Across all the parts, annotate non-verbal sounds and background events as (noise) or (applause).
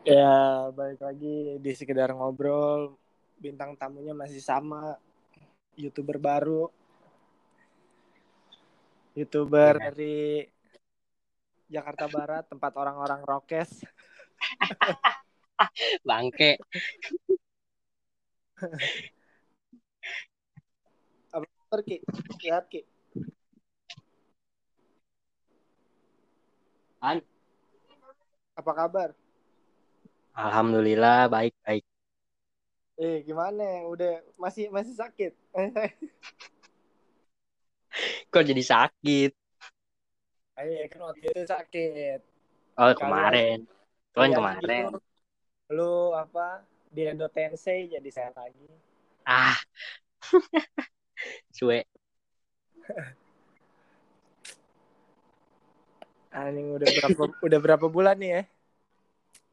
Ya, balik lagi di sekedar ngobrol. Bintang tamunya masih sama. YouTuber baru. YouTuber Iya. dari Jakarta Barat, tempat orang-orang rokes. (laughs) Bangke. Apa Ki? Lihat Ki. An. Apa kabar? Alhamdulillah baik baik. Eh, gimana? Udah masih masih sakit? (laughs) Kok jadi sakit? Ayo, kan waktu itu sakit. Oh kemarin. Kan Kalian kemarin. Lu apa? Di Endo Tensei jadi sehat lagi. Ah. (laughs) Suwe. (laughs) Anjing udah berapa udah berapa bulan nih ya?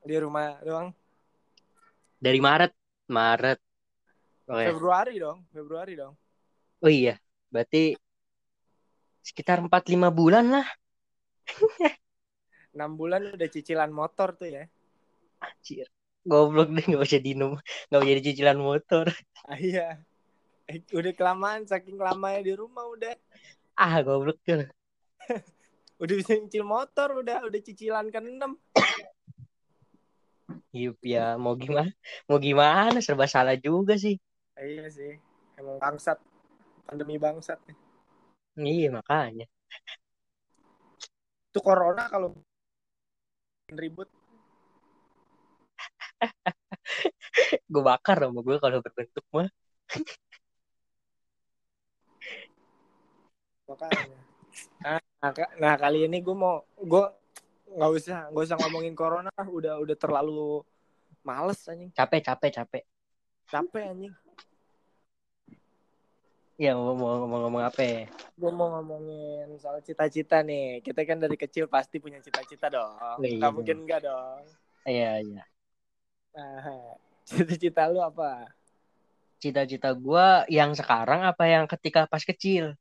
Di rumah doang. Dari Maret. Maret. Oke. Februari dong, Februari dong. Oh iya. Berarti sekitar 4-5 bulan lah. 6 bulan udah cicilan motor tuh ya. Anjir. Goblok deh gak usah dinum. Gak usah cicilan motor. Ah, iya. Eh, udah kelamaan saking lamanya di rumah udah. Ah goblok tuh. (laughs) Udah bisa nyicil motor udah udah cicilan ke 6. Yup ya mau gimana? Mau gimana? Serba salah juga sih. iya sih. Emang bangsat. Pandemi bangsat. Iya makanya. Itu corona kalau ribut (laughs) Gue bakar sama gue kalau berbentuk mah. makanya. Nah, nah, nah, kali ini gue mau gue nggak usah nggak usah ngomongin corona udah udah terlalu males anjing Capek capek capek. capek anjing Ya mau mau mau ngomong apa ya? gue mau ngomongin soal cita-cita nih kita kan dari kecil pasti punya cita-cita dong Iya. nggak mungkin enggak dong Iya iya. nah, cita-cita lu apa Cita-cita gue yang sekarang apa yang ketika pas kecil?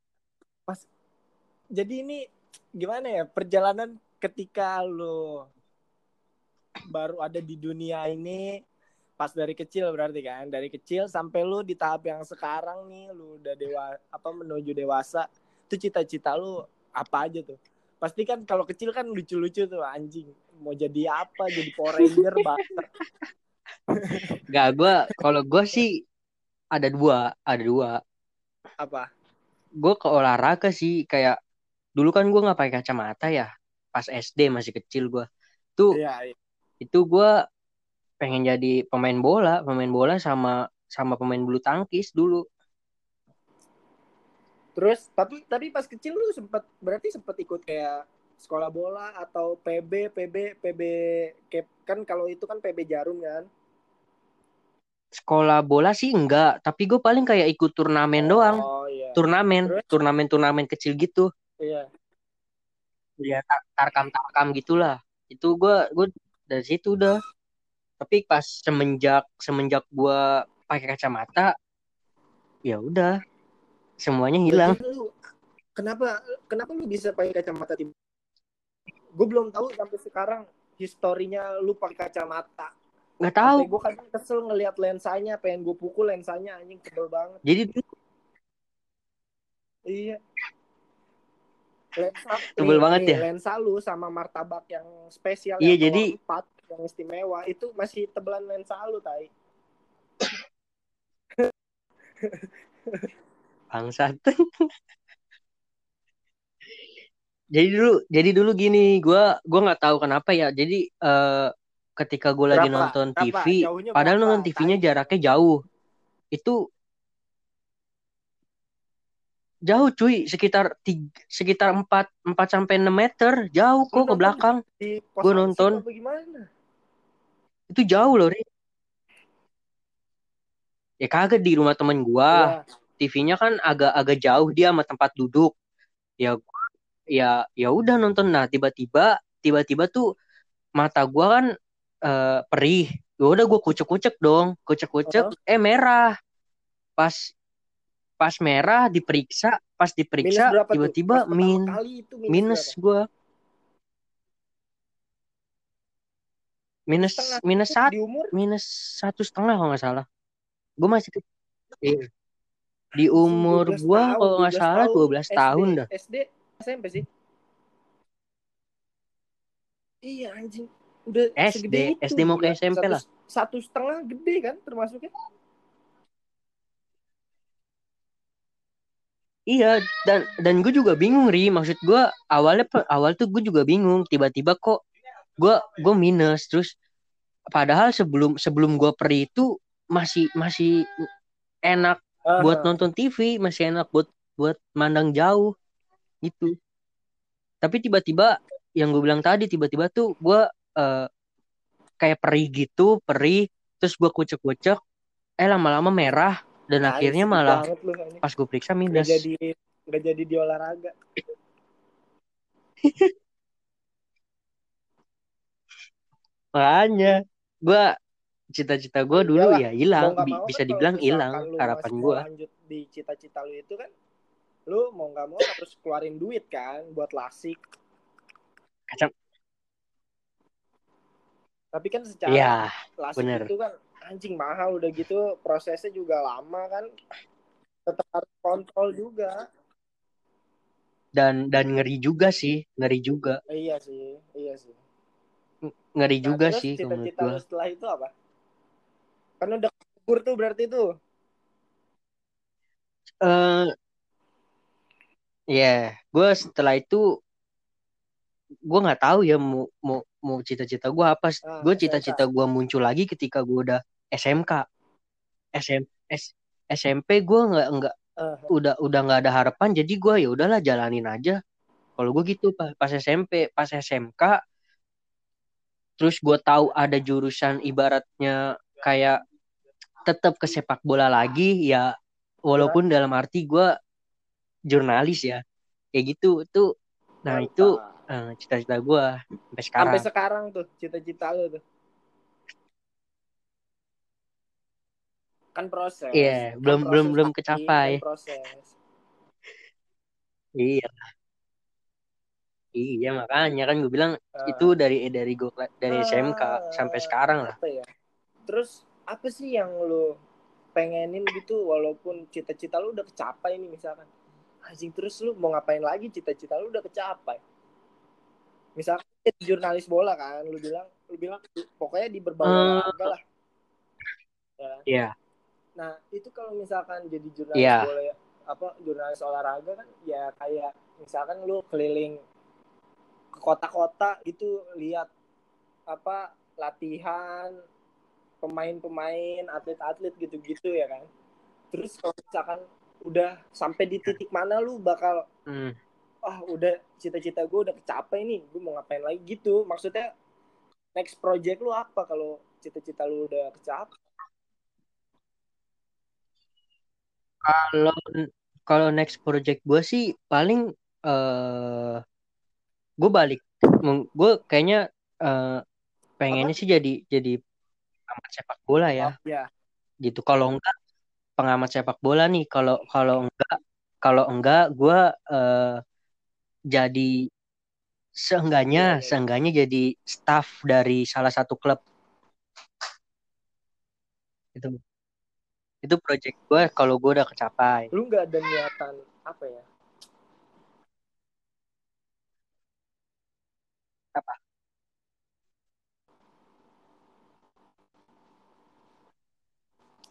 jadi ini gimana ya perjalanan ketika lu baru ada di dunia ini pas dari kecil berarti kan dari kecil sampai lu di tahap yang sekarang nih lu udah dewa apa menuju dewasa itu cita-cita lu apa aja tuh pasti kan kalau kecil kan lucu-lucu tuh anjing mau jadi apa jadi Power Ranger (laughs) bangsat. Gak gue kalau gue sih ada dua ada dua. apa Gue ke olahraga sih kayak dulu kan gue nggak pakai kacamata ya pas SD masih kecil gue. Tuh iya iya. itu gue pengen jadi pemain bola pemain bola sama sama pemain bulu tangkis dulu. terus tapi tapi pas kecil lu sempat berarti sempat ikut kayak sekolah bola atau PB PB PB kan kalau itu kan PB Jarum kan Sekolah bola sih enggak, tapi gue paling kayak ikut turnamen doang. oh iya Turnamen, Terus? turnamen-turnamen kecil gitu. iya ya tar- tarkam-tarkam gitulah. Itu gue gue dari situ udah tapi pas semenjak semenjak gue pakai kacamata ya udah semuanya hilang. lu kenapa kenapa lu bisa pakai kacamata tim? Gue belum tahu sampai sekarang historinya lu pakai kacamata. Nggak tahu. Gue kadang kesel ngelihat lensanya pengen gue pukul lensanya anjing tebel banget. Jadi iya lensa Tebel banget ya? lensa lu sama martabak yang spesial Iya, yang jadi- 4 yang istimewa itu masih tebelan lensa lu tai (laughs) bangsat jadi dulu jadi dulu gini gue gue nggak tahu kenapa ya jadi eh, ketika gue lagi Berapa? nonton Berapa? TV Jauhnya padahal berapa? nonton TV-nya jaraknya jauh itu jauh cuy. Sekitar tiga, sekitar 4 4 sampai 6 meter. Jauh kok ke belakang. ansip nonton. itu jauh loh Ri. ya kagak di rumah temen gua. Iya. TV-nya kan agak-agak jauh dia sama tempat duduk. Ya gua- ya ya udah nonton. Nah tiba-tiba tiba-tiba tuh mata gua kan eh, perih. Ya udah gua kucek-kucek dong. Kucek-kucek eh merah. Pas pas merah diperiksa pas diperiksa tiba-tiba min itu minus, minus gua. Minus Setengah minus satu di umur? minus satu setengah kalau nggak salah. Gue masih kecil Iya. di anjing, umur 12 gue kalau nggak 12 salah 12 SD, tahun dah. SD SMP sih. Iya anjing. Udah SD itu SD mau ke. SMP lah. satu setengah gede kan termasuknya Iya, dan dan gue juga bingung ri. Maksud gue awalnya awal tuh gue juga bingung. Tiba-tiba kok gue gue minus terus. Padahal sebelum sebelum gue pergi itu masih masih enak buat Aha. nonton TV, masih enak buat buat mandang jauh gitu. Tapi tiba-tiba yang gue bilang tadi tiba-tiba tuh gue eh, kayak perih gitu, perih. Terus gue kucek-kucek, eh lama-lama merah dan akhirnya malah lu pas gue periksa minus. jadi nggak jadi di olahraga (laughs) Makanya gue cita-cita gue dulu ya hilang, bisa kan dibilang hilang harapan gue. lanjut di cita-cita lu itu kan lu mau nggak mau harus keluarin duit kan buat lasik Kacang, tapi kan secara ya lasik bener. itu kan anjing mahal. Udah gitu prosesnya juga lama kan. Tetap harus kontrol juga. Dan dan ngeri juga sih, ngeri juga, iya sih iya sih. Ngeri nah juga terus sih cita-cita lu setelah itu apa? Kan udah kubur tuh berarti tuh. Eh, ya, gue setelah itu gue nggak tahu ya mau mau mau cita-cita gue apa. ah Gue cita-cita. gue muncul lagi ketika gue udah SMK, SM, S- SMP gue nggak nggak Ah, udah udah nggak ada harapan jadi gue ya udahlah jalanin aja. Kalau gue gitu pas pas SMP pas SMK terus gue tahu ada jurusan ibaratnya kayak tetap ke sepak bola lagi ya walaupun dalam arti gue jurnalis ya kayak gitu tuh. Nah itu eh, cita-cita gue sampai sekarang. Sampai sekarang tuh cita-cita lu tuh. Kan proses. Iya kan belum belum proses belum tapi kecapai. kan proses. (laughs) Iya. Iya makanya kan gue bilang Ah. itu dari dari gue dari SMK sampai Ah, sekarang lah. apa ya? Terus apa sih yang lu pengenin gitu walaupun cita-cita lu udah kecapai nih misalkan? Anjing terus lu mau ngapain lagi cita-cita lu udah kecapai misalkan jurnalis bola kan lu bilang lu bilang pokoknya di berbau Hmm. olahraga lah ya? Iya nah itu kalau misalkan jadi jurnalis Iya. bola apa jurnalis olahraga kan ya kayak misalkan lu keliling ke kota-kota gitu lihat apa latihan pemain-pemain atlet-atlet gitu-gitu ya kan terus kalau misalkan udah sampai di titik mana lu bakal Hmm. Ah udah cita-cita gue udah kecapai nih gue mau ngapain lagi? Gitu. Maksudnya next project lu apa kalau cita-cita lu udah kecapai? Kalau kalau next project gue sih paling eh gue balik, gue kayaknya eh, pengennya sih jadi jadi pengamat sepak bola ya, oh, ya gitu. Kalau enggak pengamat sepak bola nih, kalau kalau enggak kalau enggak gue eh, jadi seenggaknya Iya, iya, seenggaknya jadi staff dari salah satu klub itu itu project gue kalau gue udah kecapai. lu nggak ada niatan apa ya Apa?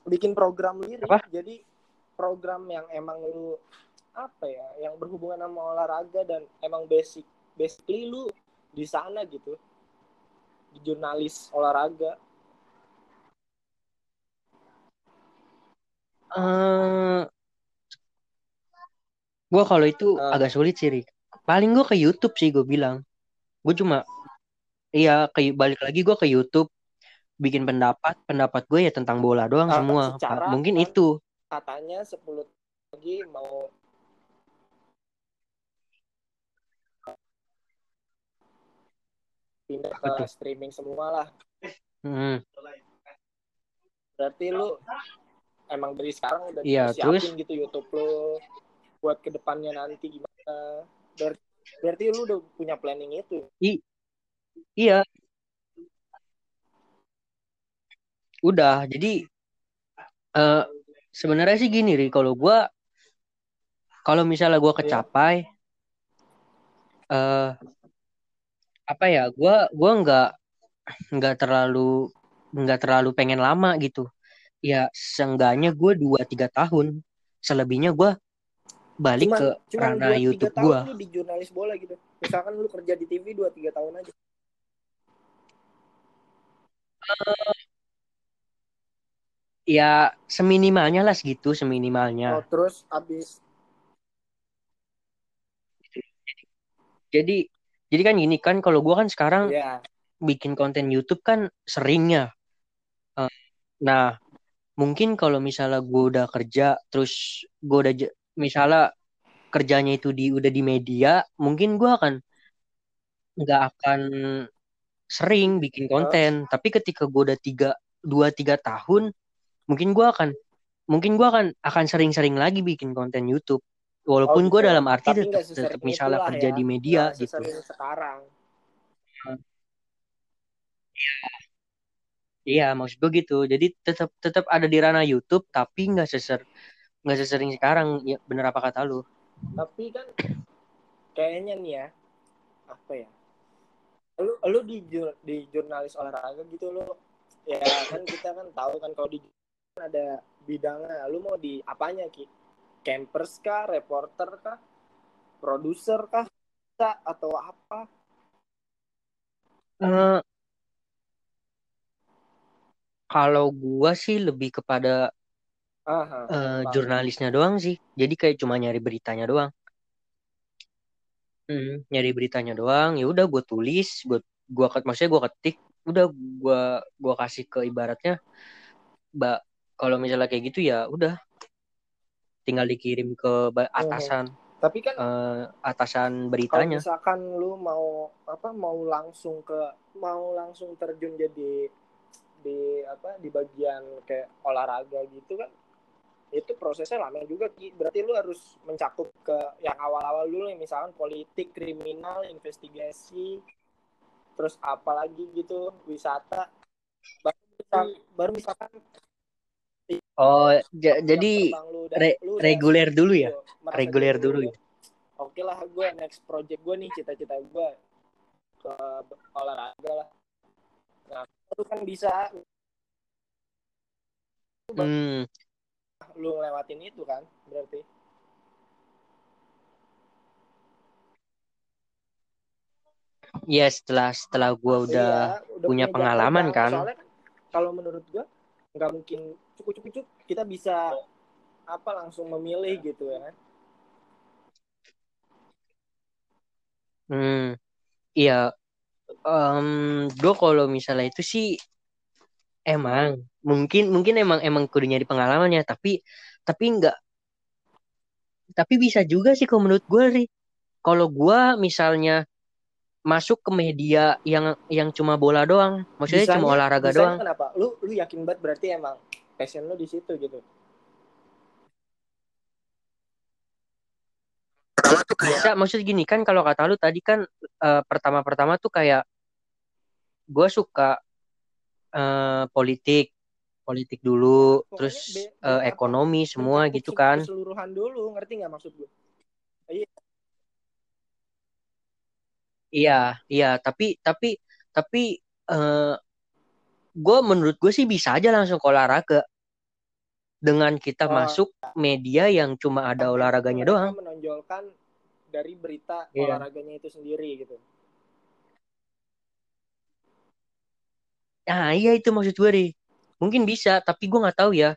bikin program lirik Apa? jadi program yang emang lu apa ya yang berhubungan sama olahraga dan emang basic basically lu di sana gitu di jurnalis olahraga eh gue kalau itu Ah. agak sulit sih, Rik. Paling gue ke YouTube sih gue bilang. Gue cuma, iya ke balik lagi gue ke YouTube bikin pendapat, pendapat gue ya tentang bola doang Ah, semua. secara- Mungkin itu. katanya 10 lagi mau pindah ke tuh? streaming semua lah Hmm. berarti lu emang dari sekarang udah Iya, siapin gitu YouTube lu buat ke depannya nanti gimana berarti, berarti lu udah punya planning itu Iya, udah jadi eh sebenarnya sih gini ri kalau gua kalau misalnya gua Iya. kecapai eh apa ya gua gua nggak nggak terlalu nggak terlalu pengen lama gitu. Ya seenggaknya gue dua tiga tahun. Selebihnya gue balik cuman ke cuman ranah dua YouTube lu di jurnalis bola gitu. Misalkan lu kerja di TV dua tiga tahun aja. Ya seminimalnya lah segitu seminimalnya. Oh, terus abis? Jadi jadi kan gini kan kalau gua kan sekarang ya bikin konten YouTube kan seringnya. Eh, nah mungkin kalau misalnya gue udah kerja terus gue udah misalnya kerjanya itu di udah di media mungkin gue akan nggak akan sering bikin konten. Tapi ketika gue udah tiga dua tiga tahun mungkin gue akan mungkin gue akan akan sering-sering lagi bikin konten YouTube walaupun Oh, gue gitu. dalam arti tetap, tetap misalnya itulah kerja ya. di media Nggak gitu sekarang. Iya maksud gue gitu. Jadi tetap tetap ada di ranah YouTube tapi nggak seser nggak sesering sekarang. Ya bener apa kata lu? Tapi kan kayaknya nih ya apa ya? Lu lu di di jurnalis olahraga gitu lu ya kan kita kan tahu kan kalau di kan ada bidangnya. Lu mau di apanya ki campers kah reporter kah produser kah atau apa Eh, kalau gua sih lebih kepada Aha, paham. jurnalisnya doang sih. Jadi kayak cuma nyari beritanya doang. Hmm, nyari beritanya doang. Ya udah gue tulis, gue gua maksudnya gue ketik, udah gua gua kasih ke ibaratnya, mbak kalau misalnya kayak gitu ya udah tinggal dikirim ke ba- atasan tapi kan eh, atasan kalau beritanya. misalkan lu mau apa mau langsung ke mau langsung terjun jadi di apa di bagian kayak olahraga gitu kan itu prosesnya lama juga Ki. berarti lu harus mencakup ke yang awal-awal dulu nih misalkan politik kriminal investigasi terus apa lagi gitu wisata baru misal- baru misalkan Oh, ja- jadi terbang lu udah- re- lu reguler dulu ya? Iya, Reguler diri dulu lu ya? oke lah gue next project gue nih cita-cita gue ke olahraga lah nah lu kan bisa Hmm, lu ngelewatin itu kan berarti ya setelah setelah gua udah Iya, udah punya jam pengalaman terbang. kan. soalnya kan kalau menurut gue nggak mungkin cukup cukup kita bisa apa langsung memilih gitu ya kan Hmm, iya. Em, gue kalau misalnya itu sih emang mungkin mungkin emang emang kudu nyari pengalamannya tapi tapi enggak tapi bisa juga sih kalau menurut gue Ri. Kalau gue misalnya masuk ke media yang yang cuma bola doang, maksudnya cuma olahraga doang. kenapa? Lu lu yakin banget berarti emang passion lu di situ gitu? Bisa maksud gini kan kalau kata lu tadi kan eh, pertama-pertama tuh kayak gue suka eh, politik politik dulu Pokoknya terus be- apa, ekonomi semua gitu kan. keseluruhan dulu ngerti nggak maksud gue Iya, iya, tapi tapi tapi eh gue menurut gue sih bisa aja langsung ke olahraga dengan kita Oh. masuk media yang cuma ada olahraganya doang. menonjolkan dari berita Iya. olahraganya itu sendiri gitu Nah, iya itu maksud gue Ri. Mungkin bisa, tapi gue nggak tahu ya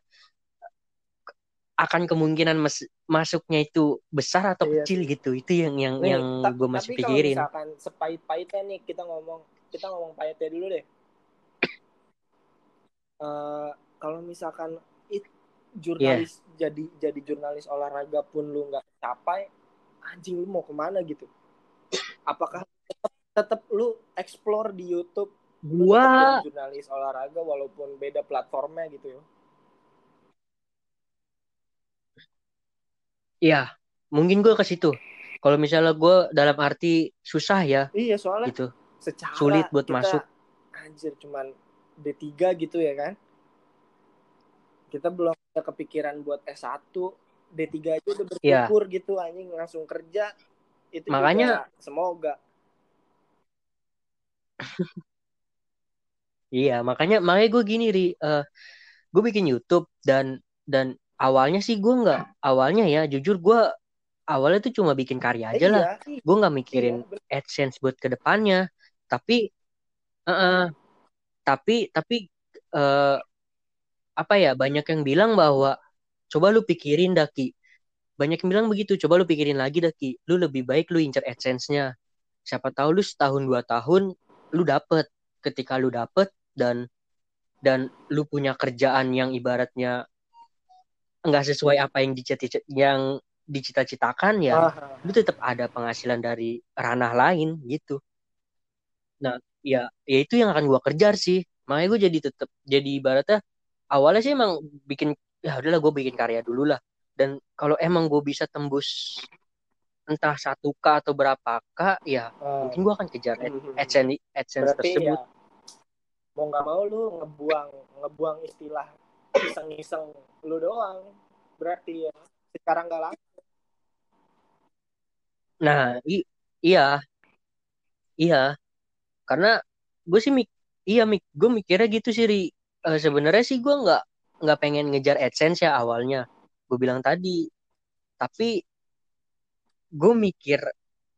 akan kemungkinan mas- masuknya itu besar atau Iya kecil gitu. Itu yang yang Nih, yang gue masih tapi kalau pikirin. misalkan sepahit-pahitnya nih kita ngomong kita ngomong pahitnya dulu deh. (clears throat) Eh, kalau misalkan it, jurnalis Iya. jadi jadi jurnalis olahraga pun lu nggak capai, anjing lu mau ke mana gitu? (clears throat) Apakah tetap, tetap lu explore di YouTube Gua jurnalis olahraga walaupun beda platformnya gitu ya? Ya mungkin gue ke situ. Kalau misalnya gue dalam arti susah ya Iya soalnya gitu. secara Sulit buat kita, masuk. anjir cuman D3 gitu ya kan kita belum ada kepikiran buat S1 D3 aja udah Iya. bersyukur gitu anjing langsung kerja itu Makanya- juga semoga (laughs) Iya, makanya makanya gue gini ri, eh gue bikin YouTube dan dan awalnya sih gue nggak awalnya ya jujur gue awalnya tuh cuma bikin karya aja Eh, lah. iya, Gue nggak mikirin iya. AdSense buat ke depannya. Tapi, eh, eh, tapi tapi eh, apa ya banyak yang bilang bahwa coba lu pikirin Daki. Banyak yang bilang begitu. Coba lu pikirin lagi Daki. Lu lebih baik lu incer AdSense-nya. Siapa tahu lu setahun dua tahun lu dapet. Ketika lu dapet dan dan lu punya kerjaan yang ibaratnya nggak sesuai apa yang dicita yang dicita-citakan ya Ah, lu tetap ada penghasilan dari ranah lain gitu. Nah, ya, ya itu yang akan gua kejar sih. Makanya gue jadi tetap jadi ibaratnya awalnya sih emang bikin ya udahlah gue bikin karya dulu lah. Dan kalau emang gue bisa tembus entah satu k atau berapa k, ya ah. mungkin gue akan kejar Mhm. AdSense AdSense berarti tersebut. ya mau nggak mau lu ngebuang ngebuang istilah iseng-iseng. Lu doang. Berarti ya secara nggak langsung Nah, i- iya, iya, karena gue sih mik iya mik gue mikirnya gitu sih Ri. Eh, sebenarnya sih gue nggak nggak pengen ngejar AdSense ya awalnya. Gue bilang tadi. Tapi gue mikir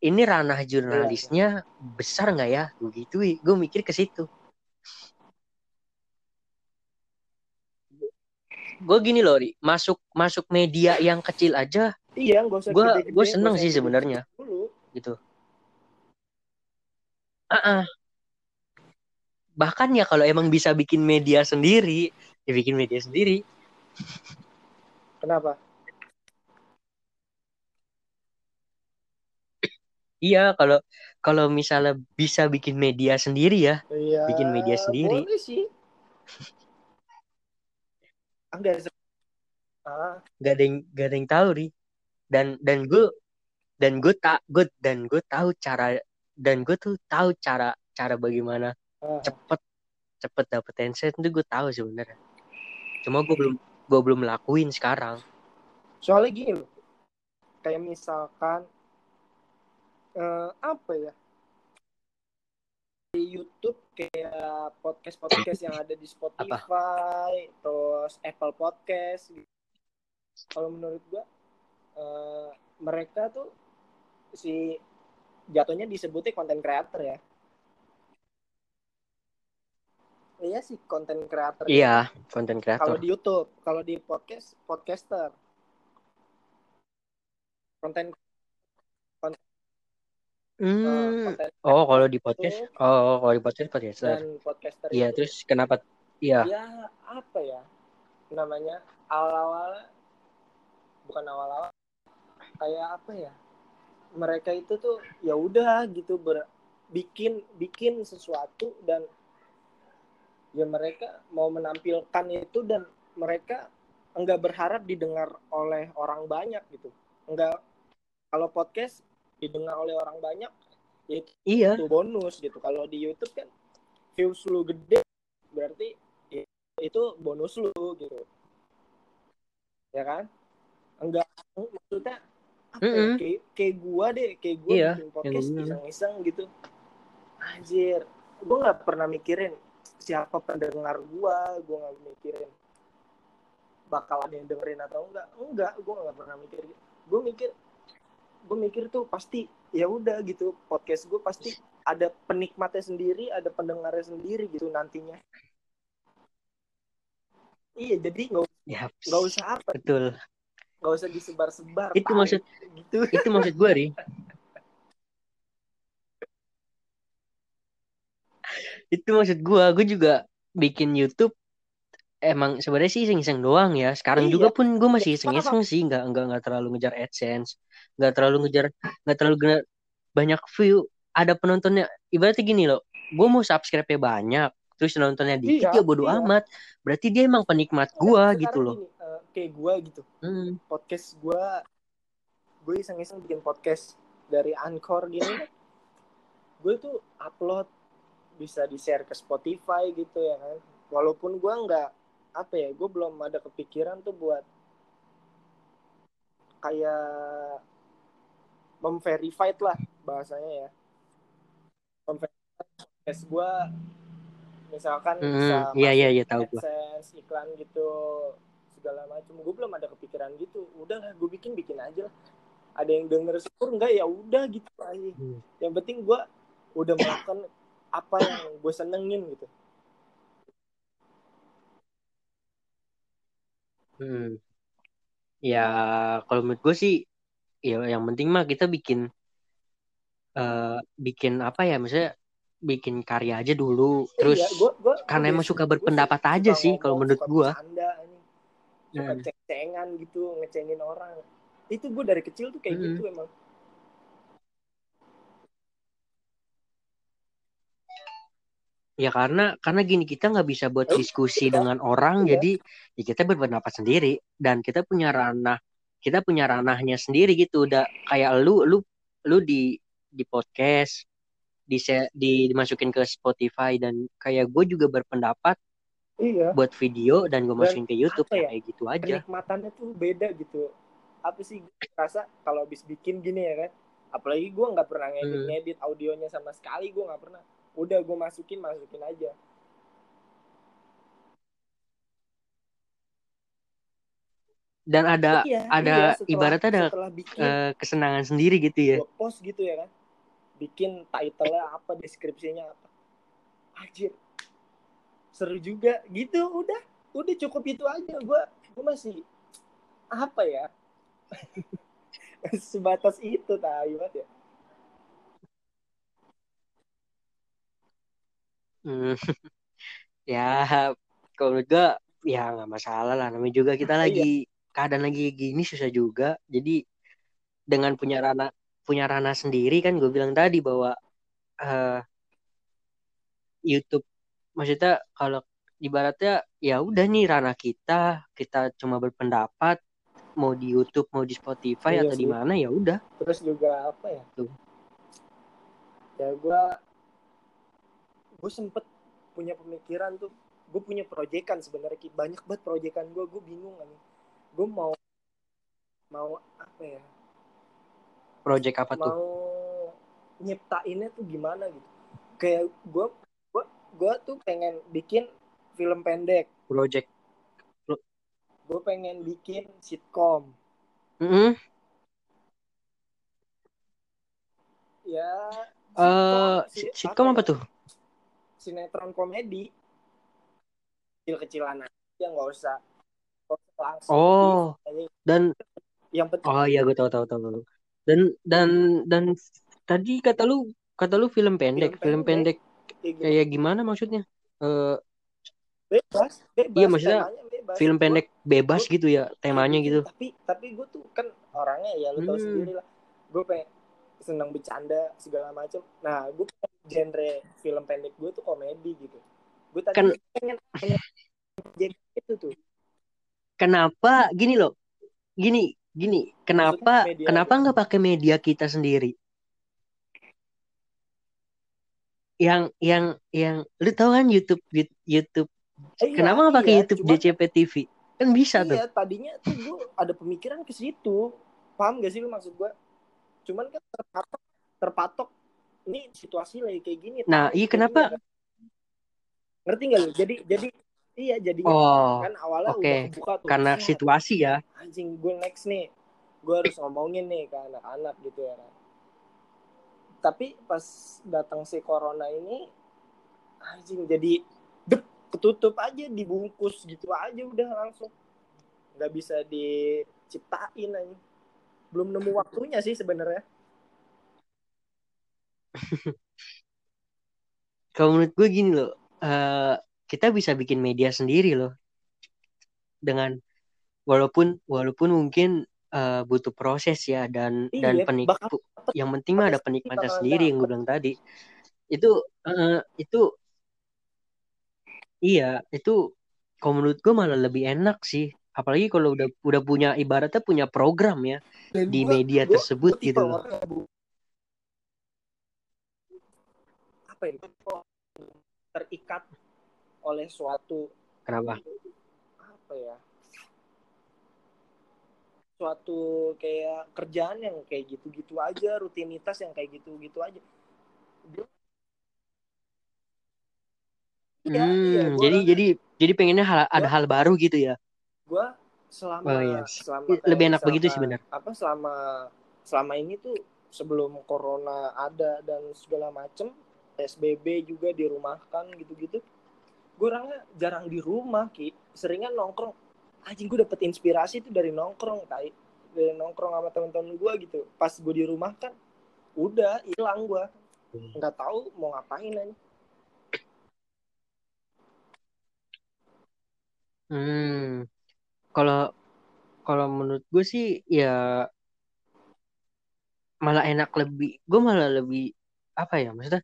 ini ranah jurnalisnya besar nggak ya? Begitu gue mikir ke situ gue gini loh Ri. Masuk masuk media yang kecil aja iya gua nggak seneng sih sebenarnya. gitu. Ah, ah. bahkan ya kalau emang bisa bikin media sendiri ya bikin media sendiri. Kenapa? Iya kalau kalau misalnya bisa bikin media sendiri ya. Iya Bikin media sendiri. boleh sih enggak ah. Gak ada yang gak ada yang tahu ri. Dan dan gue dan gue tak gue dan gue tahu cara dan gue tuh tahu cara cara bagaimana ah. cepet cepet dapet handset itu gue tahu sebenarnya. Cuma gue belum gue belum lakuin sekarang. Soalnya gini loh kayak misalkan eh, apa ya YouTube kayak podcast podcast yang ada di Spotify terus Apple Podcast gitu. kalau menurut gua eh, mereka tuh si jatuhnya disebutnya konten creator ya. Iya sih konten creator. Iya konten kalau kreator di YouTube kalau di podcast podcaster. Konten hmm. konten oh kalau di podcast? Oh kalau di podcast podcaster. Dan podcaster iya terus kenapa? Iya. Ya apa ya? Namanya awal-awal bukan awal-awal kayak apa ya? Mereka itu tuh ya udah gitu ber, bikin bikin sesuatu dan ya mereka mau menampilkan itu dan mereka enggak berharap didengar oleh orang banyak gitu. Enggak kalau podcast didengar oleh orang banyak ya itu iya. bonus gitu. Kalau di YouTube kan views lu gede berarti itu bonus lu gitu. Ya kan? Enggak maksudnya apa ya, Mm-mm. kayak kayak gua deh kayak gua Iya, bikin podcast iseng-iseng gitu. Anjir gua nggak pernah mikirin siapa pendengar gua gua nggak mikirin bakal ada yang dengerin atau enggak. Enggak gua nggak pernah mikir. Gua mikir gue mikir tuh pasti ya udah gitu podcast gue pasti ada penikmatnya sendiri ada pendengarnya sendiri gitu nantinya. Iya jadi nggak ya nggak usah apa? betul. Nggak usah disebar-sebar Itu tai, maksud- gitu. (laughs) itu maksud gue ri. Itu maksud gue gue juga bikin YouTube emang sebenarnya sih iseng-iseng doang ya. Sekarang Iya. juga pun gue masih Iya, iseng-iseng sih. Nggak nggak nggak terlalu ngejar AdSense nggak terlalu ngejar nggak terlalu gena- banyak view. Ada penontonnya ibaratnya gini loh. Gue mau subscribe-nya banyak terus nontonnya dikit Iya, ya bodo iya. amat. Berarti dia emang penikmat gue Sekarang gitu loh. gini, eh, kayak gue gitu. Hmm. podcast gue gue iseng-iseng bikin podcast dari Anchor gini. Gue tuh upload bisa di share ke Spotify gitu ya kan. Walaupun gue nggak apa ya gue belum ada kepikiran tuh buat kayak memverified lah bahasanya ya. Memverified. Podcast gue misalkan Hmm, bisa iya, iya, iya, tahu gua. AdSense, iklan gitu segala macam gue belum ada kepikiran gitu. Udahlah gue bikin bikin aja lah. Ada yang denger syukur enggak ya udah gitu aja. Hmm. yang penting gue udah melakukan apa yang gue senengin gitu Hmm. Ya, kalau menurut gue sih, ya yang penting mah kita bikin, eh bikin apa ya, misalnya bikin karya aja dulu, terus iya, gua, gua, karena gua emang suka gua berpendapat suka aja sih, kalau menurut suka gua. bercanda, suka Hmm. ceng-cengan gitu ngecengin orang itu gue dari kecil tuh kayak Hmm. gitu emang Ya karena karena gini kita nggak bisa buat diskusi dengan orang, Iya. jadi ya kita berpendapat sendiri dan kita punya ranah, kita punya ranahnya sendiri gitu. Udah kayak lu lu lu di di podcast, di di dimasukin ke Spotify dan kayak gue juga berpendapat iya buat video dan gue Dan masukin ke YouTube ya, kayak gitu aja. kenikmatannya tuh beda gitu apa sih gue rasa kalau habis bikin gini ya kan apalagi gue nggak pernah ngedit Hmm. audionya sama sekali gue nggak pernah udah gue masukin masukin aja. Dan ada iya, ada iya, setelah, ibaratnya ada bikin eh, kesenangan sendiri gitu ya. gue post gitu ya kan. Bikin title-nya apa deskripsinya apa. Anjir. Seru juga. Gitu udah. Udah cukup itu aja. Gue gue masih apa ya? (laughs) Sebatas itu tahu banget ya Hmm. (laughs) ya kalau gue ya nggak masalah lah namanya juga kita (laughs) Iya. lagi keadaan lagi gini susah juga jadi dengan punya ranah punya ranah sendiri kan gue bilang tadi bahwa eh, YouTube maksudnya kalau ibaratnya ya udah nih ranah kita kita cuma berpendapat mau di YouTube mau di Spotify Iya atau di mana ya udah terus juga apa ya Tuh. ya gue gue sempet punya pemikiran tuh gue punya proyekan sebenarnya banyak banget proyekan gue gue bingung kan gue mau mau apa ya? Project apa tuh? Mau nyiptainnya tuh gimana gitu. Kayak gue gue gue tuh pengen bikin film pendek. Project. Gue pengen bikin sitkom Mm-mm. ya Eh, si- sitcom apa ya, tuh sinetron komedi kecil-kecilan aja nggak usah langsung Oh, Jadi, dan yang penting oh iya gue tahu tahu tahu tahu. Dan dan dan tadi kata lu kata lu film pendek, film, pendek. pendek kayak gitu. gimana maksudnya? Eh bebas bebas Iya, maksudnya bebas. film Gua- pendek bebas gua- gitu ya temanya gitu. tapi tapi gue tuh kan orangnya ya lu tahu Hmm. sendiri lah gue pengen senang bercanda segala macam nah gue genre film pendek gue tuh komedi gitu gue tadi Kan- pengen pengen jadi itu tuh Kenapa gini loh? Gini gini, kenapa media kenapa apa? nggak pakai media kita sendiri? Yang yang yang lu tahu kan YouTube YouTube Eh, iya, kenapa nggak pakai iya, YouTube cuman- DCP TV? Kan bisa tuh. iya tadinya tuh gue ada pemikiran ke situ paham gak sih lu maksud gue cuman kan terpatok terpatok. Ini situasi lagi kayak gini Nah, iya kenapa? ngerti gak lu? Jadi jadi iya jadinya Oh, kan awalnya oke. udah kebuka tuh. Karena set, situasi ya. anjing gue next nih. Gue harus ngomongin nih ke anak-anak gitu ya tapi pas datang si corona ini anjing jadi dep ketutup aja dibungkus gitu aja udah langsung. Nggak bisa diciptain aja belum nemu waktunya sih sebenarnya (laughs) Kalau menurut gue gini loh, eh, kita bisa bikin media sendiri loh. Dengan walaupun walaupun mungkin eh, butuh proses ya dan dan Iya, penik bakal yang penting mah ada penikmatnya sendiri yang gue bilang tadi. Itu eh, itu iya, itu kalau menurut gue malah lebih enak sih. Apalagi kalau udah udah punya ibaratnya punya program ya Dan di gua- media gua- tersebut gua gitu loh. apa ya terikat oleh suatu Kenapa? apa ya suatu kayak kerjaan yang kayak gitu-gitu aja rutinitas yang kayak gitu-gitu aja Dia- Iya, Hmm, iya, jadi jadi jadi pengennya hal, ada hal baru gitu ya. Gue selama Oh, iya. selama Lebih enak begitu sih, benar. apa selama selama ini tuh sebelum corona ada dan segala macem PSBB juga dirumahkan gitu-gitu gue orangnya jarang di rumah ki seringan nongkrong anjing gue dapet inspirasi tuh dari nongkrong tai dari nongkrong sama temen-temen gue gitu pas gue di rumah kan udah hilang gue Hmm. nggak tahu mau ngapain aja Hmm. Kalau kalau menurut gue sih ya malah enak lebih gue malah lebih apa ya maksudnya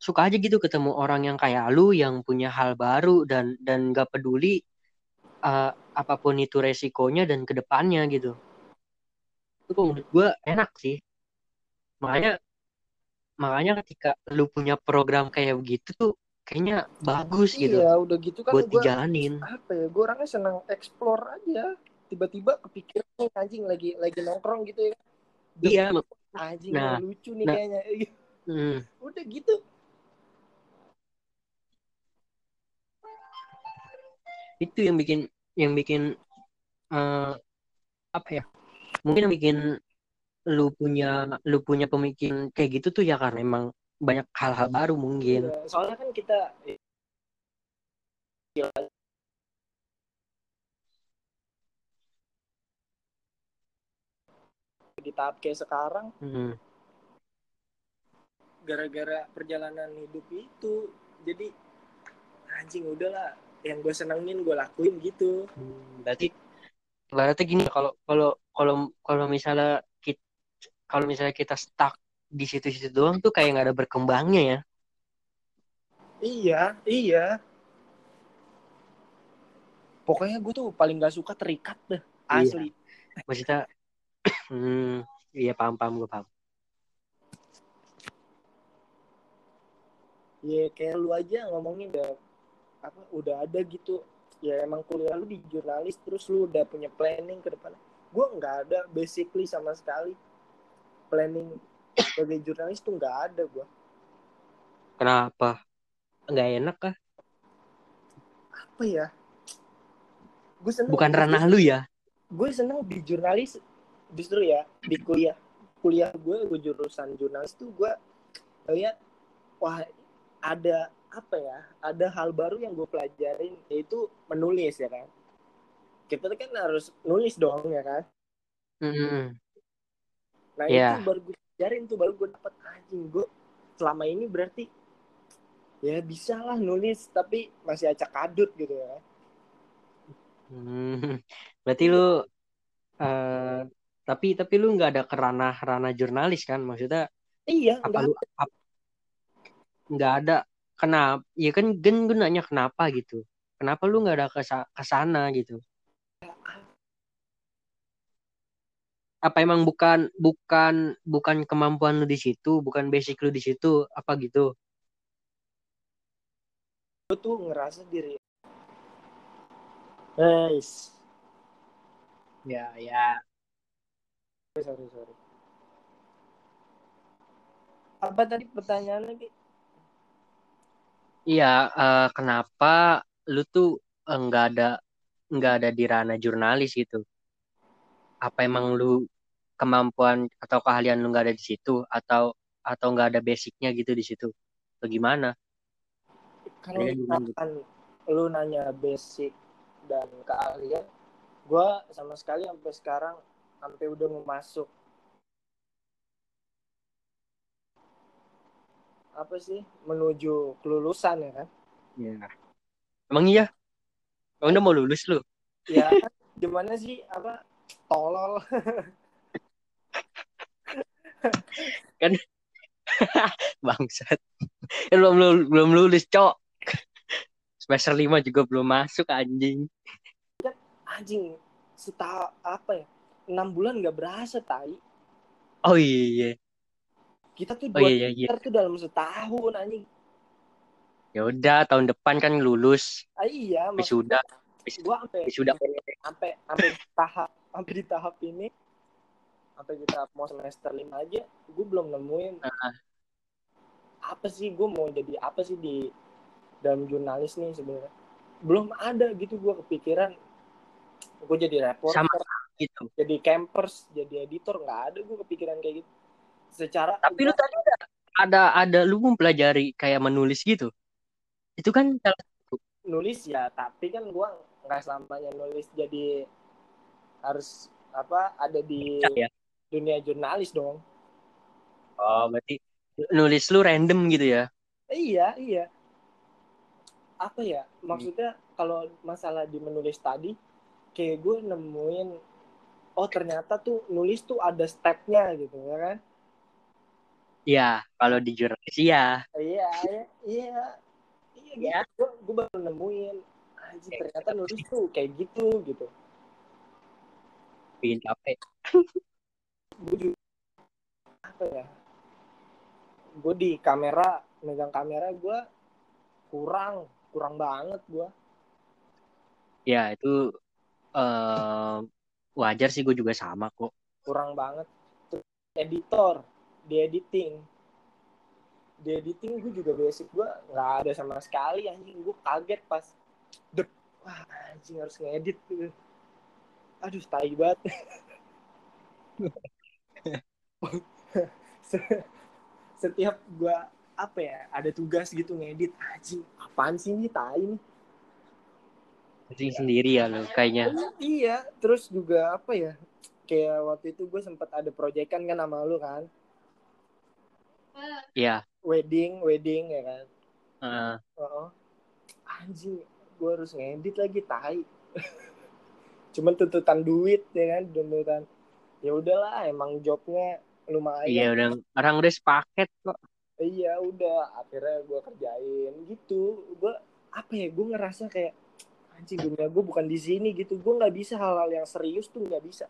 suka aja gitu ketemu orang yang kayak lu yang punya hal baru dan dan gak peduli uh, apa pun itu resikonya dan ke depannya gitu. Itu menurut gue enak sih. Makanya makanya ketika lu punya program kayak begitu tuh kayaknya bagus gitu iya udah gitu kan buat gue dijalanin. apa ya gue orangnya senang explore aja. Tiba-tiba kepikiran nih, anjing lagi lagi nongkrong gitu ya. Iya anjing Nah, lucu nih nah. kayaknya. Hmm. udah gitu. Itu yang bikin yang bikin eh, apa ya mungkin yang bikin lu punya lu punya pemikiran kayak gitu tuh ya karena emang banyak hal-hal baru mungkin Iya, soalnya kan kita di tahap kayak sekarang Hmm. gara-gara perjalanan hidup itu jadi anjing udahlah yang gue senengin gue lakuin gitu Hmm, berarti berarti gini kalau kalau kalau kalau misalnya kita kalau misalnya kita stuck di situ-situ doang tuh kayak nggak ada berkembangnya ya? Iya iya. Pokoknya gue tuh paling gak suka terikat deh Iya. asli. Maksudnya (clears throat) hmm, iya paham paham gue paham. Ya kayak lu aja ngomongin udah apa udah ada gitu. Ya emang kuliah lu di jurnalis terus lu udah punya planning ke depannya. Gue nggak ada basically sama sekali planning sebagai jurnalis tuh nggak ada gue kenapa? Nggak enak kah? Apa ya? Gue seneng bukan ranah lu ya? Gue seneng di jurnalis justru ya di kuliah. Kuliah gue gue jurusan jurnalis tuh gue lihat wah ada apa ya? Ada hal baru yang gue pelajarin yaitu menulis ya kan? Kita tuh kan harus nulis dong ya kan? Hmm. nah Iya. itu baru gue pelajarin tuh baru gue dapet anjing gue selama ini berarti ya bisa lah nulis tapi masih acak kadut gitu ya. Hmm, berarti lu eh tapi tapi lu nggak ada kerana ranah jurnalis kan? Maksudnya iya apa lu nggak ada. Kenapa ya kan gen gue nanya kenapa? gitu. Kenapa lu nggak ada kesa- ke sana? gitu apa emang bukan bukan bukan kemampuan lu di situ bukan basic lu di situ apa gitu? Gue tuh ngerasa diri. Guys. Ya ya. Sorry sorry apa tadi pertanyaannya Ki? iya eh, kenapa lu tuh eh, nggak ada nggak ada di ranah jurnalis gitu apa emang lu kemampuan atau keahlian lu nggak ada di situ atau atau nggak ada basicnya gitu di situ? Bagaimana kalau Iya, gimana? misalkan lu nanya basic dan keahlian gue sama sekali sampai sekarang sampai udah mau masuk. Apa sih? Menuju kelulusan ya kan? Ya emang iya? Emang udah mau lulus lu? Ya gimana sih? Apa tolol. (laughs) Bangsat. Eh, belum belum belum lulus cok. Semester lima juga belum masuk anjing. Anjing setahun apa ya? Enam bulan nggak berasa tai. Oh iya. Kita tuh oh dua iya iya iya. tuh dalam setahun anjing. Ya udah tahun depan kan lulus. Ah, iya sampai sudah sampai sampai tahap sampai di tahap ini sampai di tahap mau semester lima aja gue belum nemuin Nah. apa sih gue mau jadi apa sih di dalam jurnalis nih sebenarnya belum ada gitu gue kepikiran gue jadi reporter sama gitu. jadi campers jadi editor nggak ada gue kepikiran kayak gitu secara Tapi lu tadi ada ada ada lu mempelajari kayak menulis gitu. Itu kan salah nulis ya tapi kan gue nggak selamanya nulis jadi harus apa ada di ya. dunia jurnalis dong Oh, berarti nulis lu random gitu ya. iya iya apa ya maksudnya kalau masalah di menulis tadi kayak gue nemuin oh ternyata tuh nulis tuh ada stepnya gitu ya kan Iya, kalau di jurnalis iya. iya iya iya iya Ya. gitu. gue gue baru nemuin Anjir, ternyata nulis tuh kayak gitu gitu Bikin capek. gue juga apa ya gue di kamera megang kamera gue kurang kurang banget gue Ya, itu eh wajar sih gue juga sama kok. kurang banget editor di editing di editing gue juga basic gue nggak ada sama sekali anjing gue kaget pas dep wah anjing harus ngedit gitu. Aduh tai banget (laughs) Se- setiap gue apa ya ada tugas gitu ngedit anjing apaan sih ini tai nih Pusing sendiri ya lu kayaknya. iya terus juga apa ya kayak waktu itu gue sempat ada proyekan kan sama lu kan Iya. wedding wedding ya kan Heeh. Oh, anjing, gue harus ngedit lagi tai. (laughs) Cuman tuntutan duit ya kan, tuntutan. Ya udahlah, emang jobnya lumayan. Iya udah orang udah sepaket kok. Iya, udah. Akhirnya gue kerjain gitu. Gue apa ya? Gue ngerasa kayak anjing dunia gue bukan di sini gitu. Gue nggak bisa hal-hal yang serius tuh nggak bisa.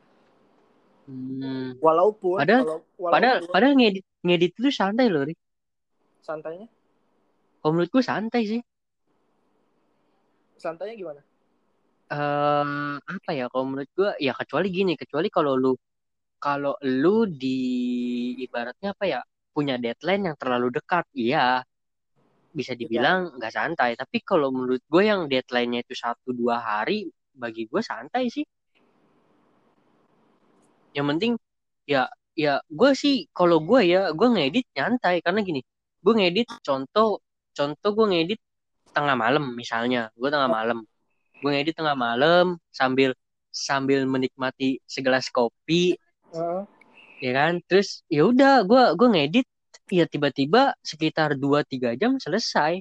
Hmm. Walaupun, Padahal- walau- Padahal walaupun padahal ngedit ngedit itu santai loh, Ri. santainya, Kalau menurut gue santai sih. santainya gimana? Eh apa ya kalau menurut gue ya kecuali gini kecuali kalau lu kalau lu di ibaratnya apa ya punya deadline yang terlalu dekat iya. Bisa dibilang nggak santai tapi kalau menurut gue yang deadline-nya itu satu dua hari bagi gue santai sih. Yang penting ya ya gue sih kalau gue ya gue ngedit nyantai karena gini gue ngedit contoh contoh gue ngedit tengah malam misalnya gue tengah malam gue ngedit tengah malam sambil sambil menikmati segelas kopi Heeh. ya kan? Terus ya udah gue gue ngedit. Ya tiba-tiba sekitar 2-3 jam selesai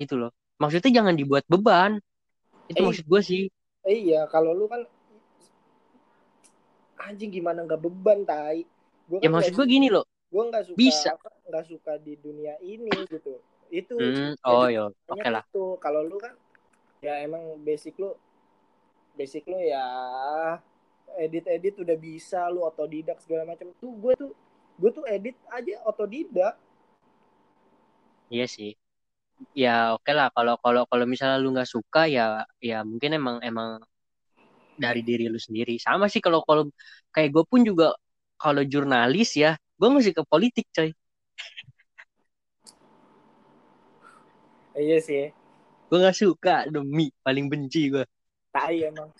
gitu loh. Maksudnya jangan dibuat beban. Itu Eh, maksud gue sih. Eh, iya, kalau lu kan anjing gimana nggak beban tai. Gua ya kan maksud nggak gue gini loh. gue nggak suka Bisa. nggak suka di dunia ini gitu. Itu hmm, oh yo oke banyak lah kalau lu kan ya emang basic lu basic lu ya edit edit udah bisa lu otodidak segala macam. Tuh gue tuh gue tuh edit aja otodidak. Iya sih. Ya oke lah. Kalau kalau kalau misalnya lu nggak suka ya ya mungkin emang emang dari diri lu sendiri. Sama sih kalau kalau kayak gue pun juga kalau jurnalis ya gue masih ke politik coy. Iya sih gue nggak suka demi paling benci gue tai emang.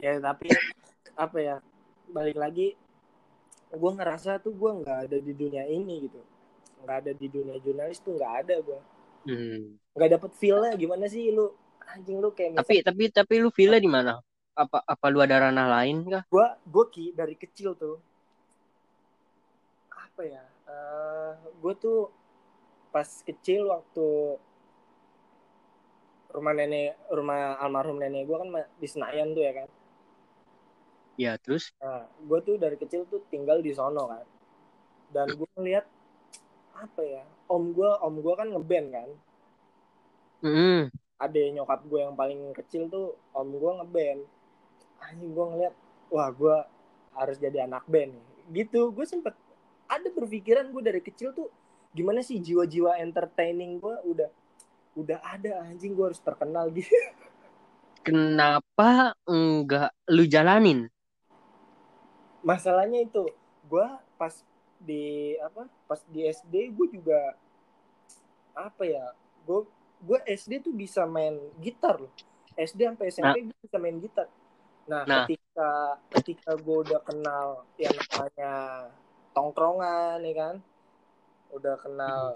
Ya tapi apa ya balik lagi gue ngerasa tuh gue nggak ada di dunia ini gitu. Nggak ada di dunia jurnalis tuh nggak ada gue hmm. nggak dapet feelnya gimana sih lu? Anjing lu kayak tapi tapi tapi lu feel di mana? Apa apa lu ada ranah lain kah? Gue gue ki dari kecil tuh apa ya eh gue tuh pas kecil waktu rumah nenek rumah almarhum nenek gue kan di Senayan tuh ya kan? Ya terus? Nah gue tuh dari kecil tuh tinggal di sono kan. Dan gue ngeliat apa ya om gue om gue kan ngeband kan? Hmm. ada nyokap gue yang paling kecil tuh om gue ngeband. Anjing gue ngeliat wah gue harus jadi anak band nih. gitu gue sempet ada berpikiran gue dari kecil tuh gimana sih jiwa-jiwa entertaining gue udah udah ada anjing gue harus terkenal (laughs) gitu. Kenapa enggak lu jalanin? masalahnya itu gue pas di apa pas di SD gue juga apa ya gue gue SD tuh bisa main gitar loh. SD sampai SMP gue bisa main gitar. Nah, Nah. ketika ketika gue udah kenal yang namanya tongkrongan ya kan udah kenal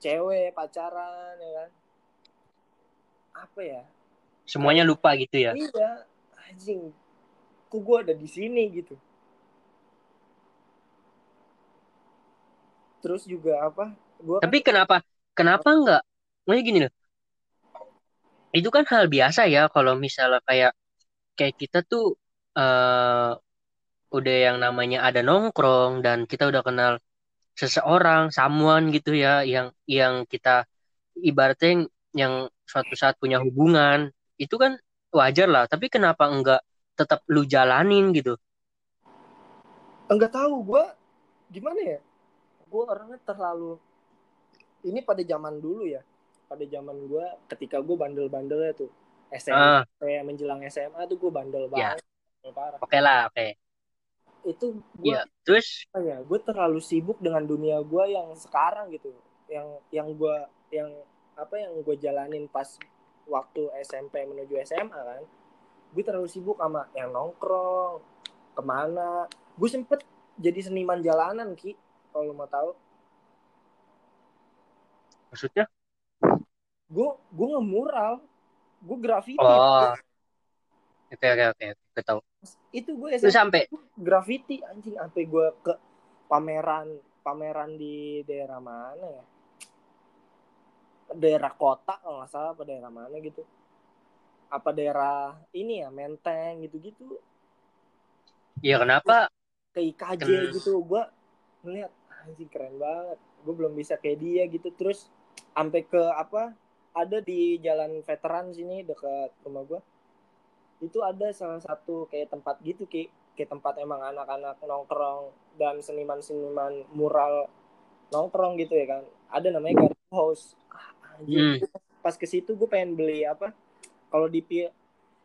cewek pacaran ya kan? Apa ya? Semuanya lupa gitu ya. iya. Anjing. Kok gue ada di sini gitu? Terus juga apa? Gue Tapi kenapa kenapa enggak? Maksudnya gini loh. Itu kan hal biasa ya kalau misalnya kayak kayak kita tuh eh udah yang namanya ada nongkrong dan kita udah kenal seseorang, someone gitu ya yang yang kita ibaratnya yang suatu saat punya hubungan, itu kan wajar lah. Tapi kenapa enggak tetap lu jalanin gitu? enggak tahu gue gimana ya gue orangnya terlalu ini pada zaman dulu ya pada zaman gue ketika gue bandel-bandelnya tuh Ah. SMP menjelang SMA tuh gue bandel Ya. banget parah Oke lah, oke. Itu gue Iya. Terus? apa ya gue terlalu sibuk dengan dunia gue yang sekarang gitu. Yang yang gue yang apa yang gue jalanin pas waktu SMP menuju SMA kan. Gue terlalu sibuk sama yang nongkrong ke mana. Gue sempet jadi seniman jalanan ki kalau mau tahu. Maksudnya? Gue gue ngemural. Gue graffiti. Oh. Oke oke oke, oke tahu. itu gue SMP sampai graffiti anjing sampai gue ke pameran pameran di daerah mana ya? Daerah kota kalau nggak salah apa daerah mana gitu. Apa daerah ini ya menteng gitu gitu ya kenapa ke IKJ Ken- gitu gue ngeliat anjing keren banget. Gue belum bisa kayak dia gitu. Terus sampai ke apa ada di jalan veteran sini dekat rumah gue itu ada salah satu kayak tempat gitu kayak kayak tempat emang anak-anak nongkrong dan seniman-seniman mural nongkrong gitu ya kan. Ada namanya Garden House ah, anjing. Pas ke situ gue pengen beli apa? Kalau di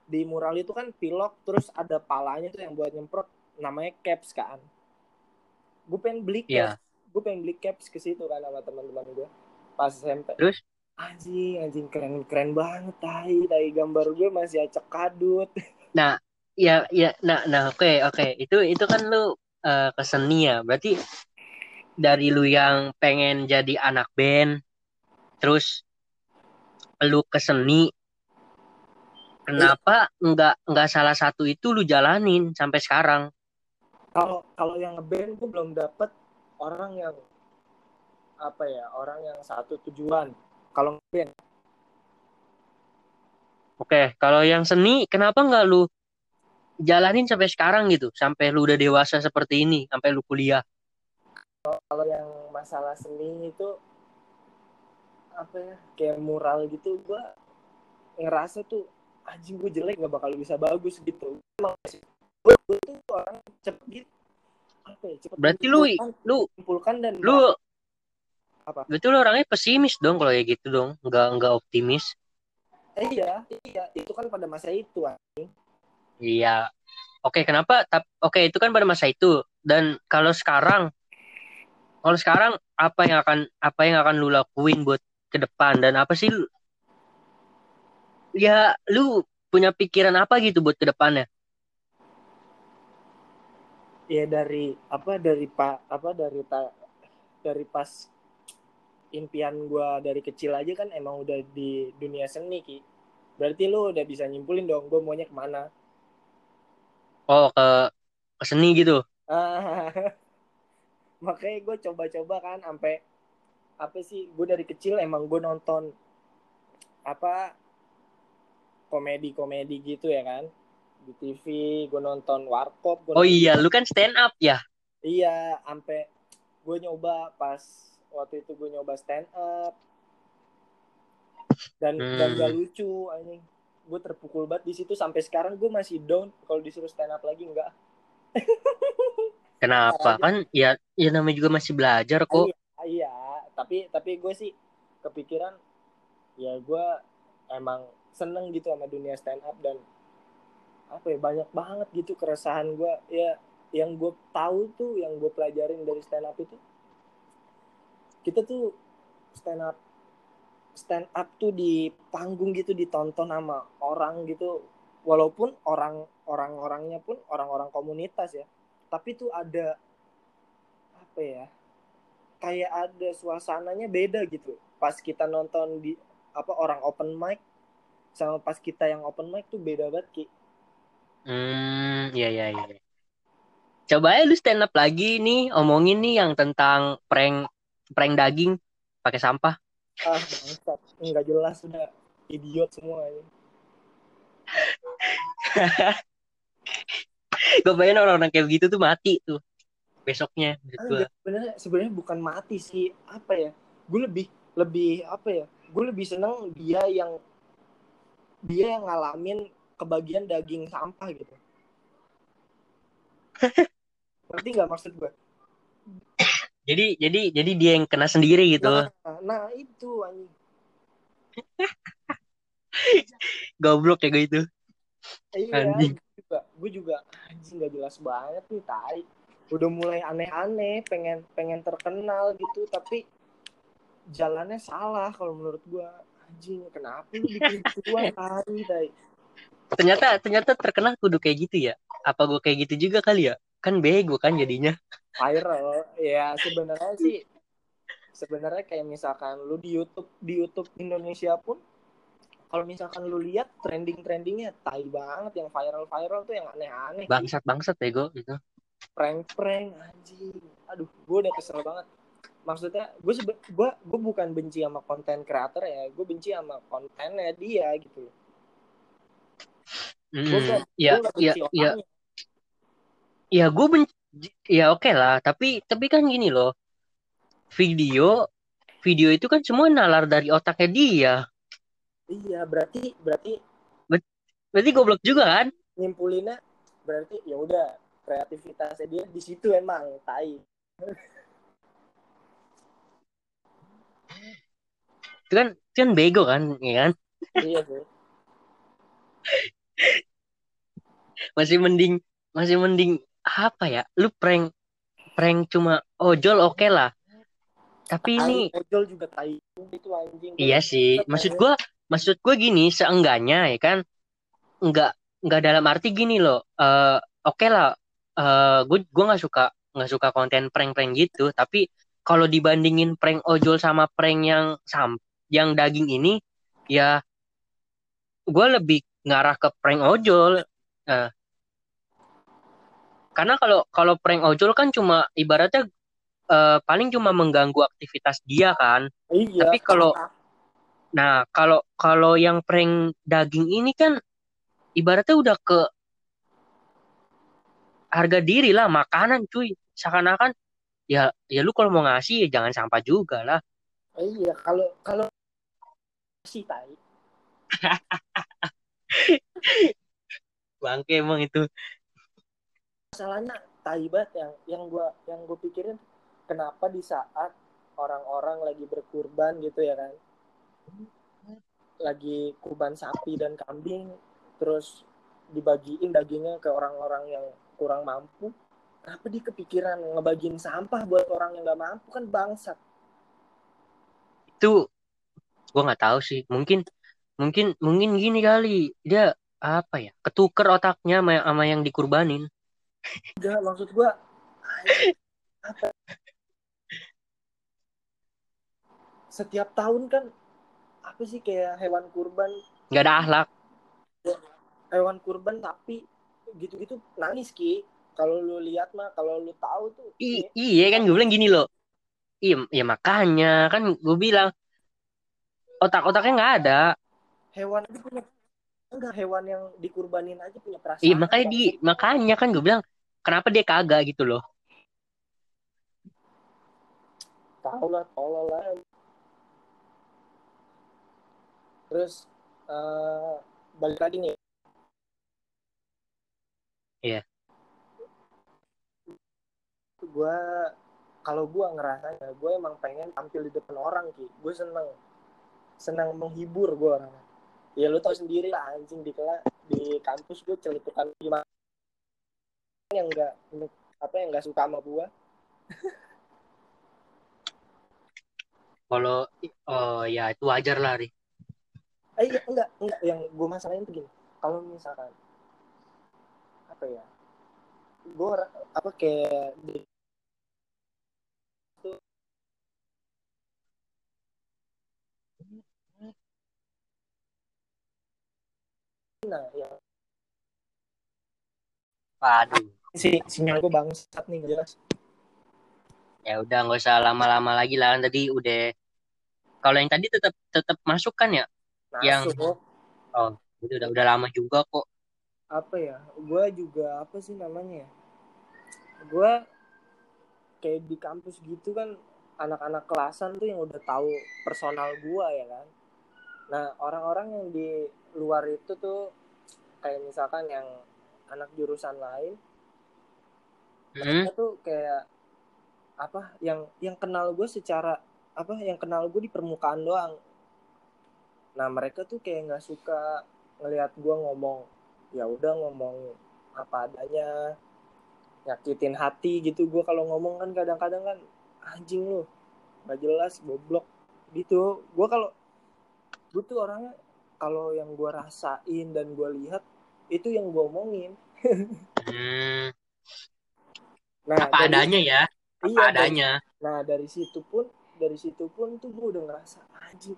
di mural itu kan pilok terus ada palanya tuh yang buat nyemprot. Namanya caps kan. Gue pengen beli Iya. caps. Gue pengen beli caps ke situ kan sama teman-teman gue pas SMP Terus? Anjing anjing keren keren banget tai. Tai gambar gue masih acak kadut. (laughs) Ya ya nah nah oke oke. Itu itu kan lu ke seni ya? Berarti dari lu yang pengen jadi anak band terus lu ke seni kenapa nggak nggak salah satu itu lu jalanin sampai sekarang? Kalau kalau yang ngeband gue belum dapet orang yang apa ya orang yang satu tujuan kalau ngeband oke kalau yang seni kenapa nggak lu jalanin sampai sekarang gitu? Sampai lu udah dewasa seperti ini sampai lu kuliah? Kalau yang masalah seni itu apa ya kayak mural gitu gue ngerasa tuh anjing gue jelek nggak bakal bisa bagus gitu. Emang gue, tuh orang cepet gitu. Apa ya cepet berarti lu lu menyimpulkan dan lu Apa? betul orangnya pesimis dong kalau kayak gitu dong. Nggak nggak optimis. Eh, iya. Iya itu kan pada masa itu anjing. iya. Oke kenapa? Tap- oke itu kan pada masa itu. Dan kalau sekarang kalau sekarang apa yang akan apa yang akan lu lakuin buat ke depan? Dan apa sih lu- ya lu punya pikiran apa gitu buat ke depannya? Ya dari apa dari pak apa dari ta, dari pas impian gue dari kecil aja kan emang udah di dunia seni ki. Berarti lu udah bisa nyimpulin dong gue maunya ke mana? Oh ke ke seni gitu? (laughs) Makanya gue coba-coba kan sampai apa sih gue dari kecil emang gue nonton apa komedi-komedi gitu ya kan? Di TV gue nonton warkop gua oh nonton- iya lu kan stand up ya? Iya sampai gue nyoba pas waktu itu gue nyoba stand up. Dan Hmm. dan gak lucu anjing. Gue terpukul banget di situ. Sampai sekarang gue masih down kalau disuruh stand up lagi enggak. (laughs) Kenapa? Kan ya ya namanya juga masih belajar kok. Iya tapi tapi gue sih kepikiran ya gue seneng gitu sama dunia stand up dan apa ya banyak banget gitu keresahan gue ya yang gue tahu tuh yang gue pelajarin dari stand up itu kita tuh stand up stand up tuh di panggung gitu ditonton sama orang gitu. Walaupun orang orang-orangnya pun orang-orang komunitas ya. Tapi tuh ada apa ya kayak ada suasananya beda gitu. Pas kita nonton di apa orang open mic sama pas kita yang open mic tuh beda banget ki. Hmm, iya iya iya. Coba ya lu stand up lagi nih, omongin nih yang tentang prank prank daging pakai sampah. ah bangsat nggak jelas udah idiot semua ini (laughs) Gue bayangin orang-orang kayak begitu tuh mati tuh besoknya. menurut. Enggak, sebenarnya sebenarnya bukan mati sih apa ya gue lebih lebih apa ya gue lebih seneng dia yang dia yang ngalamin kebagian daging sampah gitu (laughs) ngerti nggak maksud gue Jadi jadi jadi dia yang kena sendiri gitu. nah, nah itu anjing (laughs) Goblok ya gue itu. iya Anjing. gue juga gue juga anjing nggak jelas banget nih tai udah mulai aneh-aneh pengen pengen terkenal gitu tapi jalannya salah kalau menurut gue anjing kenapa lu bikin gituan tai tai Ternyata ternyata terkenal kudu kayak gitu ya. Apa gue kayak gitu juga kali ya? Kan bego kan jadinya. Viral. Ya sebenarnya sih sebenarnya kayak misalkan lu di YouTube di YouTube Indonesia pun kalau misalkan lu lihat trending trendingnya tai banget yang viral viral tuh yang aneh-aneh. Bangsat bangsat bego gitu. prank prank anjing. Aduh gue udah kesel banget. Maksudnya gue gue gue bukan benci sama konten kreator ya gue benci sama kontennya dia gitu. Loh gue Mm, ya gue ya ya ya gue benci ya oke lah tapi tapi kan gini loh. Video video itu kan semua nalar dari otaknya dia. Iya berarti berarti berarti goblok juga kan? Nyimpulinnya berarti ya udah kreativitasnya dia di situ emang tai. Itu kan itu kan bego kan ya kan? Iya sih. Masih mending masih mending apa ya? Lu prank prank cuma ojol oke lah. Tapi ini ojol juga tai. Itu anjing. Iya sih. Maksud gua maksud gua gini seenggaknya ya kan nggak nggak dalam arti gini loh eh oke lah eh gue gue nggak suka nggak suka konten prank-prank gitu. Tapi kalau dibandingin prank ojol sama prank yang sam yang daging ini ya gue lebih ngarah ke prank ojol. Eh, karena kalau kalau prank ojol kan cuma ibaratnya eh, paling cuma mengganggu aktivitas dia kan iya tapi kalau Nah, kalau kalau yang prank daging ini kan ibaratnya udah ke harga diri lah, makanan cuy. Seakan-akan ya ya lu kalau mau ngasih ya jangan sampah juga lah. iya kalau kalau si tai (laughs) Bangke emang itu. Masalahnya tai banget yang yang gua yang gue pikirin kenapa di saat orang-orang lagi berkurban gitu ya kan lagi kurban sapi dan kambing terus dibagiin dagingnya ke orang-orang yang kurang mampu kenapa dia kepikiran ngebagiin sampah buat orang yang nggak mampu kan bangsat Itu gua nggak tahu sih. Mungkin mungkin mungkin gini kali. Dia apa ya? Ketuker otaknya sama yang dikurbanin. Enggak maksud gua anjing, apa setiap tahun kan apa sih kayak hewan kurban nggak ada akhlak. hewan kurban tapi gitu-gitu nangis ki kalau lu lihat mah kalau lu tahu tuh I- iya kan gue bilang gini loh. Iya, ya makanya kan gue bilang otak-otaknya nggak ada. hewan itu punya enggak hewan yang dikurbanin aja punya perasaan Iya makanya di makanya kan gue bilang kenapa dia kagak gitu loh. tahu lah tolol lah terus eh, balik lagi nih. Iya. gue kalau gue ngerasanya gue emang pengen tampil di depan orang ki. Gue seneng. Senang menghibur gue orangnya. Ya lu tau sendiri lah anjing di kelas di kampus gue celetukan gimana yang enggak apa yang enggak suka sama gue kalau oh ya itu wajar lah Ri. Eh iya, enggak enggak. Yang gue masalahin tuh gini. Kalau misalkan apa ya gue apa kayak di nah ya Waduh. si sinyal gue bangsat nih jelas Ya udah nggak usah lama-lama lagi lah. Tadi udah kalau yang tadi tetap tetap masuk kan ya? Yang- masuk Oh, itu udah udah lama juga kok. apa ya gue juga apa sih namanya ya gue kayak di kampus gitu kan anak-anak kelasan tuh yang udah tahu personal gue ya kan nah orang-orang yang di luar itu tuh kayak misalkan yang anak jurusan lain Hmm? mereka tuh kayak apa yang yang kenal gue secara apa yang kenal gue di permukaan doang. Nah mereka tuh kayak nggak suka ngelihat gue ngomong ya udah ngomong apa adanya nyakitin hati gitu gue kalau ngomong kan kadang-kadang kan anjing lu nggak jelas goblok. Gitu. Gue kalau gue tuh orangnya kalau yang gue rasain dan gue lihat itu yang gue omongin. Hmm, nah apa dari- adanya ya? Apa iya, dari- adanya. Nah dari situ pun dari situ pun tuh gue udah ngerasa anjing.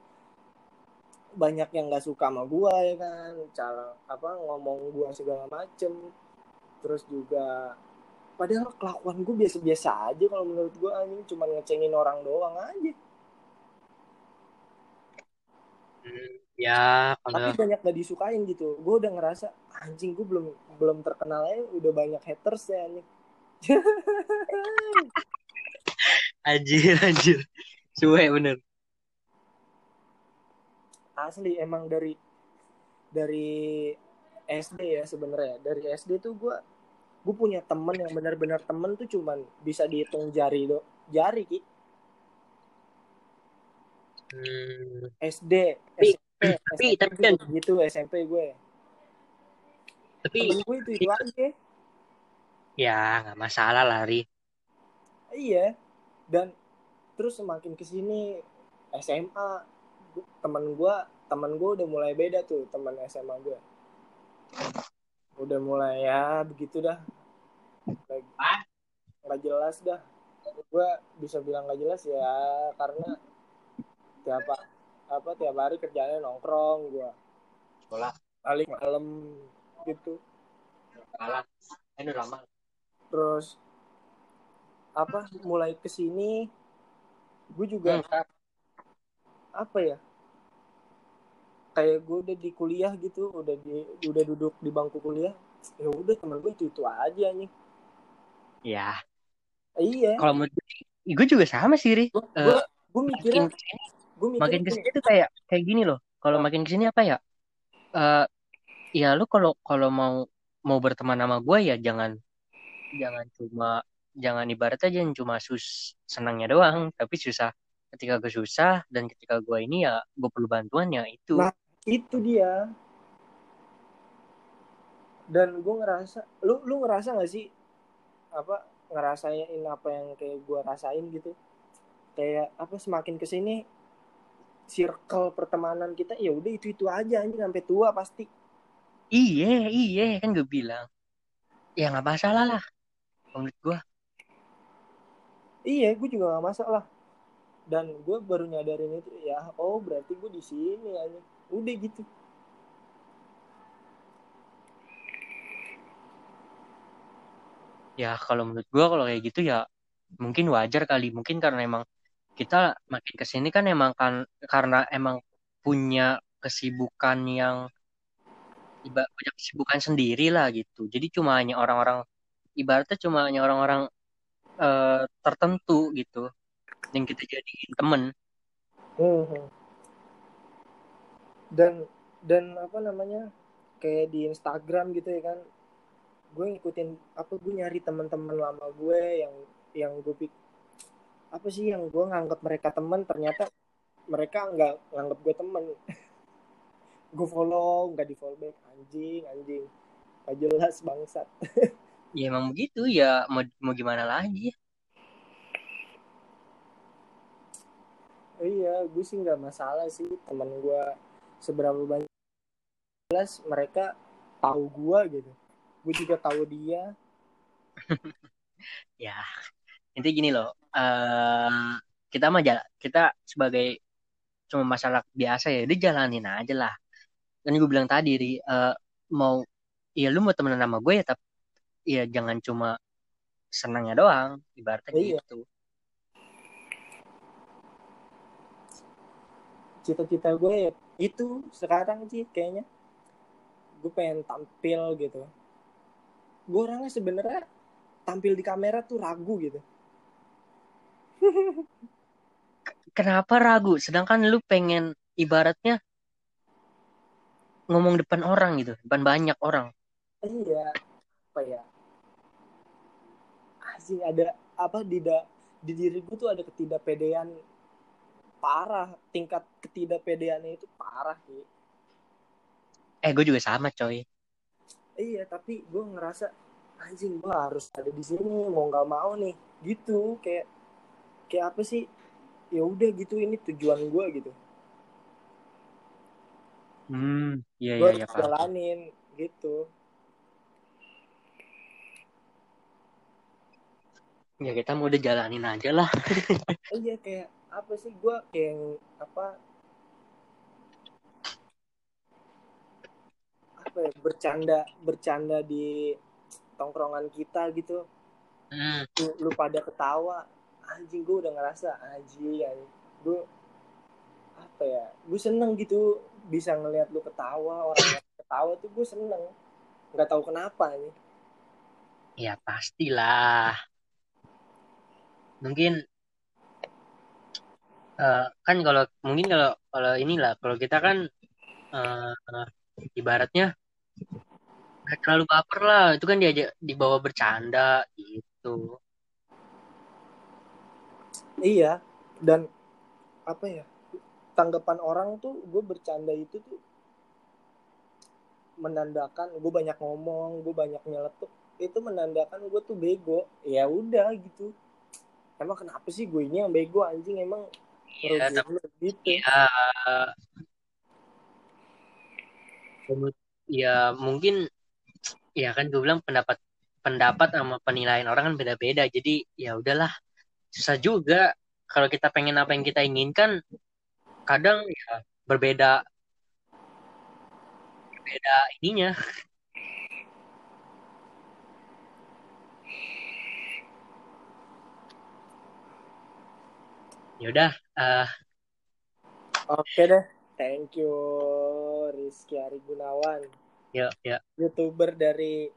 Banyak yang nggak suka sama gue ya kan? Cara apa ngomong gue segala macem. Terus juga padahal kelakuan gue biasa-biasa aja kalau menurut gue anjing. Cuma ngecengin orang doang aja. Hmm, ya kalau tapi banyak gak disukain gitu. Gue udah ngerasa anjing gue belum belum terkenal aja udah banyak haters ya anjing. Anjir anjir. Suwe bener. asli emang dari dari SD ya sebenarnya. Dari SD tuh gue gue punya temen yang benar-benar temen tuh cuman bisa dihitung jari do jari ki. Hmm, SD Tapi- SMP tapi- SMP tapi kan- begitu SMP gue tapi temen gue itu itu aja ya nggak masalah lah Ri. iya. Dan terus semakin ke sini SMA temen gue temen gue udah mulai beda tuh temen SMA gue udah mulai ya begitu dah. Nggak- jelas dah. Gue bisa bilang nggak jelas ya karena tiap apa tiap hari kerjanya nongkrong gue Sekolah. balik malam gitu terus apa mulai ke sini gue juga Hmm. apa ya kayak gue udah di kuliah gitu udah di udah duduk di bangku kuliah ya udah temen gue itu itu aja nih Ya, iya kalau menurut gue, gue juga sama sih Ri. gue Eh, gue Makin mikirnya gue mikirnya makin ke sini tuh kayak kayak gini loh. Kalau makin ke sini apa ya? Eh, ya lu kalau kalau mau mau berteman sama gue ya jangan jangan cuma jangan ibarat aja yang cuma sus senangnya doang, tapi susah ketika gue susah dan ketika gue ini ya gue perlu bantuan ya itu. Nah. itu dia dan gue ngerasa lu lu ngerasa gak sih apa ngerasain apa yang kayak gue rasain gitu kayak apa semakin ke sini circle pertemanan kita ya udah itu itu aja anjing sampai tua pasti Iya, iya kan gue bilang. Ya nggak masalah lah. Menurut gue. iya gue juga gak masalah dan gue baru nyadarin itu ya oh berarti gue di sini aja udah gitu Ya kalau menurut gue kalau kayak gitu ya mungkin wajar kali. Mungkin karena emang kita makin ke sini kan emang kan karena emang punya kesibukan yang iba- punya kesibukan sendiri lah gitu. Jadi cuma hanya orang-orang ibaratnya cuma hanya orang-orang eh, tertentu gitu yang kita jadiin temen. Mhm. dan dan apa namanya kayak di Instagram gitu ya kan gue ngikutin apa gue nyari teman-teman lama gue yang yang gue apa sih yang gue nganggap mereka teman ternyata mereka nggak nganggap gue teman (laughs) gue follow nggak di follow back. Anjing anjing. Gak jelas bangsat. (laughs) Ya emang begitu. Ya mau mau gimana lagi? Iya gue sih nggak masalah sih. Teman gue seberapa banyak jelas mereka tahu gue gitu. Gue juga tahu dia. (laughs) Ya intinya gini loh. Eh kita mah jala- kita sebagai cuma masalah biasa ya dia jalanin aja lah kan gue bilang tadi Ri, eh, mau ya lu mau temenan sama gue ya tapi ya jangan cuma senangnya doang ibaratnya Iya. gitu. Cita-cita gue ya itu sekarang sih kayaknya. Gue pengen tampil gitu. Gue orangnya sebenarnya tampil di kamera tuh ragu gitu. Kenapa ragu? Sedangkan lu pengen ibaratnya ngomong depan orang gitu depan banyak orang. Iya. Apa ya? Asing ada apa di da, di diri gue tuh ada ketidakpedean parah tingkat ketidakpedeannya itu parah sih eh gue juga sama coy. Iya tapi gue ngerasa anjing gue harus ada di sini mau nggak mau nih. Gitu kayak kayak apa sih? Ya udah gitu ini tujuan gue gitu hmm iya iya iya jalanin gitu. Ya kita mau udah jalanin aja lah. (laughs) Iya kayak apa sih gue kayak apa apa ya bercanda bercanda di tongkrongan kita gitu. Hmm. lu, lu pada ketawa. Anjing gue udah ngerasa anjing gue apa ya gue seneng gitu bisa ngelihat lu ketawa orang ketawa tuh gue seneng. Nggak tahu kenapa nih ya pastilah. Mungkin eh, kan kalau mungkin kalau kalau inilah kalau kita kan eh, ibaratnya gak terlalu baper lah. Itu kan diajak dibawa bercanda gitu. Iya. Dan apa ya tanggapan orang tuh gue bercanda itu tuh menandakan gue banyak ngomong gue banyak nyeletuk itu menandakan gue tuh bego. Ya udah gitu. Emang kenapa sih gue ini yang bego anjing? Emang lu gitu. ya ya mungkin ya kan gue bilang pendapat pendapat sama penilaian orang kan beda-beda. Jadi ya udahlah susah juga. Kalau kita pengen apa yang kita inginkan kadang ya berbeda berbeda ininya. Ya udah eh, oke deh thank you Rizky Ari Gunawan. yuk yuk youtuber dari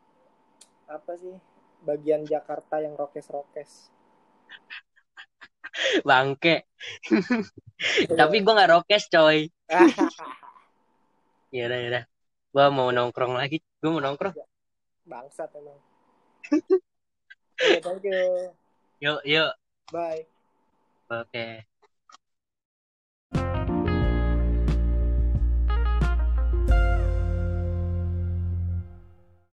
apa sih? Bagian Jakarta yang rokes rokes (laughs) bangke. (laughs) Tapi gue nggak rokes coy. (laughs) Ya udah ya udah gue mau nongkrong lagi. Gue mau nongkrong. Bangsat emang. Oke, thank you. Yuk yuk. Bye. Oke